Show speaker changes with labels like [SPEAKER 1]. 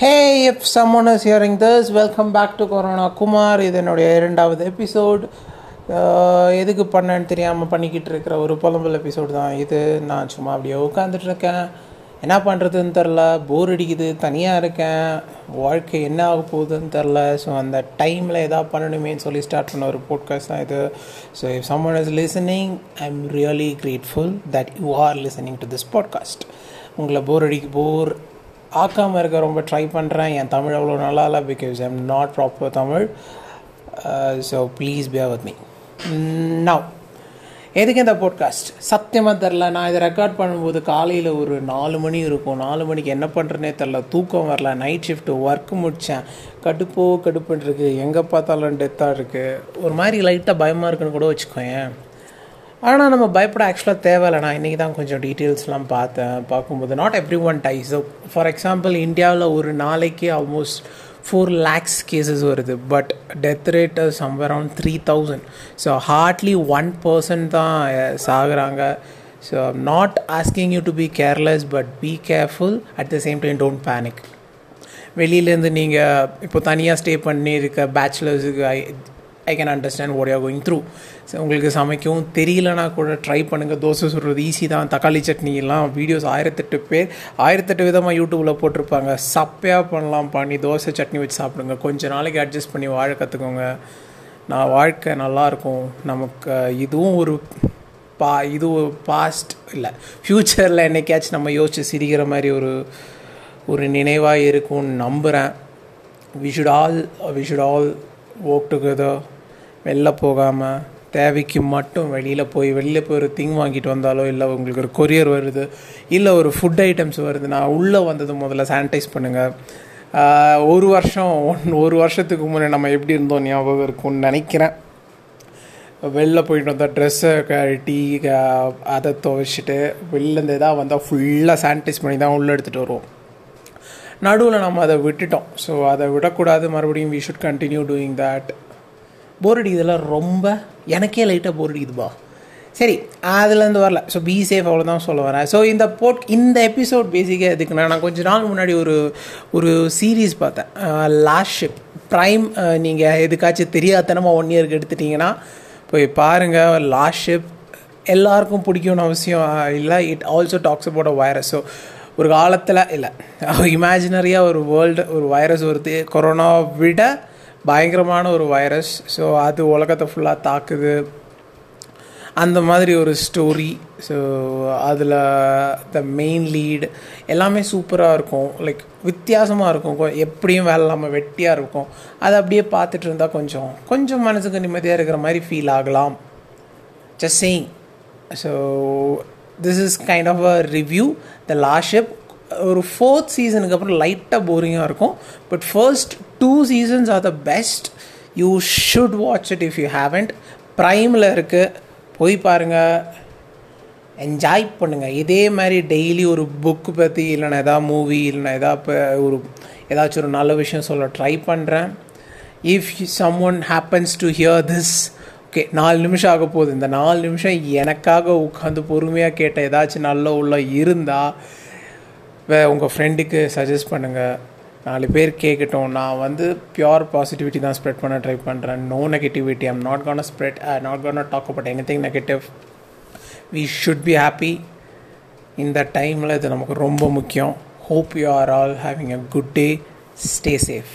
[SPEAKER 1] Hey, if someone is hearing this, welcome back to Corona Kumar. இது என்னுடைய இரண்டாவது episode uh, எதுக்கு பண்ணேன்னு தெரியாமல் பண்ணிக்கிட்டு இருக்கிற ஒரு புலம்பல் எபிசோடு தான் இது. நான் சும்மா அப்படியே உட்காந்துட்ருக்கேன் என்ன பண்ணுறதுன்னு தெரில போர் அடிக்குது. தனியாக இருக்கேன். வாழ்க்கை என்ன ஆக போகுதுன்னு தெரில ஸோ அந்த டைமில் எதாவது பண்ணணுமேன்னு சொல்லி ஸ்டார்ட் பண்ண ஒரு போட்காஸ்ட் தான் இது. So if someone is listening I am really grateful that you are listening to this podcast உங்களை போர் அடிக்கு போர் ஆக்காமல் இருக்க ரொம்ப ட்ரை பண்ணுறேன் என் தமிழ் அவ்வளோ நல்லா இல்லை because I'm not proper Tamil. So please bear with me now எதுக்கு இந்த போட்காஸ்ட் சத்தியமாக தெரில நான் இதை ரெக்கார்ட் பண்ணும்போது காலையில் ஒரு நாலு மணி இருக்கும். நாலு மணிக்கு என்ன பண்ணுறேனே தெரில தூக்கம் வரல. நைட் ஷிஃப்ட்டு ஒர்க் முடித்தேன் கடுப்போ கடுப்புன்னு இருக்குது எங்கே பார்த்தாலும் டெத்தாக இருக்குது ஒரு மாதிரி லைட்டாக பயமாக இருக்குன்னு கூட வச்சுக்கோயேன். ஆனால் நம்ம பயப்பட ஆக்சுவலாக தேவையில்லை நான் இன்றைக்கி தான் கொஞ்சம் டீட்டெயில்ஸ்லாம் பார்த்தேன் பார்க்கும்போது. Not every one dies for example இந்தியாவில் ஒரு நாளைக்கு ஆல்மோஸ்ட் ஃபோர் லேக்ஸ் கேசஸ் வருது. But death rate some around three thousand so hardly one percent தான் eh, சாகுறாங்க. So not asking you to be careless but be careful at the same time don't panic வெளியிலேருந்து நீங்கள் இப்போ தனியாக stay பண்ணி இருக்க பேச்சுலர்ஸுக்கு I can understand what are going through so உங்களுக்கு சமைக்கவும் தெரியலனா கூட ட்ரை பண்ணுங்கள் தோசை சுடுறது ஈஸி தான். தக்காளி சட்னிலாம் வீடியோஸ் ஆயிரத்தெட்டு பேர். ஆயிரத்தெட்டு விதமாக யூடியூப்பில் போட்டிருப்பாங்க. சப்பையாக பண்ணலாம் பண்ணி தோசை சட்னி வச்சு சாப்பிடுங்க. கொஞ்சம் நாளைக்கு அட்ஜஸ்ட் பண்ணி வாழ கற்றுக்கோங்க நான் வாழ்க்கை நல்லாயிருக்கும் நமக்கு இதுவும் ஒரு பா இது பாஸ்ட் இல்லை. ஃப்யூச்சரில் என்னைக்காச்சும் நம்ம யோசிச்சு சிரிக்கிற மாதிரி ஒரு ஒரு நினைவாக இருக்கும்னு நம்புகிறேன் we should all we should all work together வெளில போகாமல் தேவைக்கு மட்டும் வெளியில் போய் வெளியில் போய் ஒரு திங் வாங்கிட்டு வந்தாலோ இல்லை உங்களுக்கு ஒரு கொரியர் வருது இல்லை ஒரு ஃபுட் ஐட்டம்ஸ் வருது நான் உள்ளே வந்தது முதல்ல சானிடைஸ் பண்ணுங்கள் ஒரு வருஷம் ஒன் ஒரு வருஷத்துக்கு முன்னே நம்ம எப்படி இருந்தோம் ஞாபகம் இருக்கும்னு நினைக்கிறேன். வெளில போயிட்டு வந்தால் ட்ரெஸ்ஸை கழட்டி அதை துவைச்சிட்டு வெளிலேருந்து எதாவது வந்தால் ஃபுல்லாக சானிடைஸ் பண்ணி தான் உள்ளே எடுத்துகிட்டு வருவோம். நடுவில் நம்ம அதை விட்டுட்டோம். ஸோ அதை விடக்கூடாது. மறுபடியும் we should continue doing that bore அடிக்குதுலாம் ரொம்ப எனக்கே லைட்டாக போர் அடிக்குதுப்பா. சரி அதுலேருந்து வரல. ஸோ பி சேஃப் அவ்வளோதான் சொல்ல வரேன். ஸோ இந்த போட் இந்த எபிசோட் பேசிக்காக எதுக்குன்னா நான் கொஞ்ச நாள் முன்னாடி ஒரு ஒரு சீரீஸ் பார்த்தேன். லாஸ்ட் ஷிப் ப்ரைம் நீங்கள் எதுக்காச்சும் தெரியாதனமாக ஒன் இயருக்கு எடுத்துட்டிங்கன்னா போய் பாருங்கள் லாஸ்ட் ஷிப் எல்லாருக்கும் பிடிக்கும்னு அவசியம் இல்லை. It also talks about a virus so ஒரு காலத்தில் இல்லை. இமேஜினரியாக ஒரு வேர்ல்டு ஒரு வைரஸ் வருது. கொரோனா விட பயங்கரமான ஒரு வைரஸ் ஸோ அது உலகத்தை ஃபுல்லாக தாக்குது. அந்த மாதிரி ஒரு ஸ்டோரி ஸோ அதில் த மெயின் லீடு எல்லாமே சூப்பராக இருக்கும். லைக் வித்தியாசமாக இருக்கும். எப்படியும் வேலை இல்லாமல் வெட்டியாக இருக்கும். அதை அப்படியே பார்த்துட்டு இருந்தால் கொஞ்சம் கொஞ்சம் மனசுக்கு நிம்மதியாக இருக்கிற மாதிரி ஃபீல் ஆகலாம். Just saying so this is kind of a review the Last Ship ஒரு ஃபோர்த் சீசனுக்கு அப்புறம் லைட்டாக போரிங்காக இருக்கும். But first two seasons are the best you should watch it if you haven't ப்ரைமில் இருக்குது போய் பாருங்கள் என்ஜாய் பண்ணுங்கள் இதே மாதிரி டெய்லி ஒரு புக்கு பற்றி இல்லைனா எதாவது மூவி இல்லைனா எதா இப்போ ஒரு ஏதாச்சும் ஒரு நல்ல விஷயம் சொல்ல ட்ரை பண்ணுறேன் if some one happens to hear this okay நாலு நிமிஷம் ஆக போகுது. இந்த நாலு நிமிஷம் எனக்காக உட்காந்து பொறுமையாக கேட்ட ஏதாச்சும் நல்ல உள்ள இருந்தால் வே உங்கள் ஃப்ரெண்டுக்கு சஜஸ்ட் பண்ணுங்கள் நாலு பேர் கேட்கட்டும் நான் வந்து பியோர் பாசிட்டிவிட்டி தான் ஸ்ப்ரெட் பண்ண ட்ரை பண்ணுறேன் no negativity I'm not gonna spread not gonna talk about anything negative we should be happy இந்த டைமில் இது நமக்கு ரொம்ப முக்கியம். Hope you are all having a good day stay safe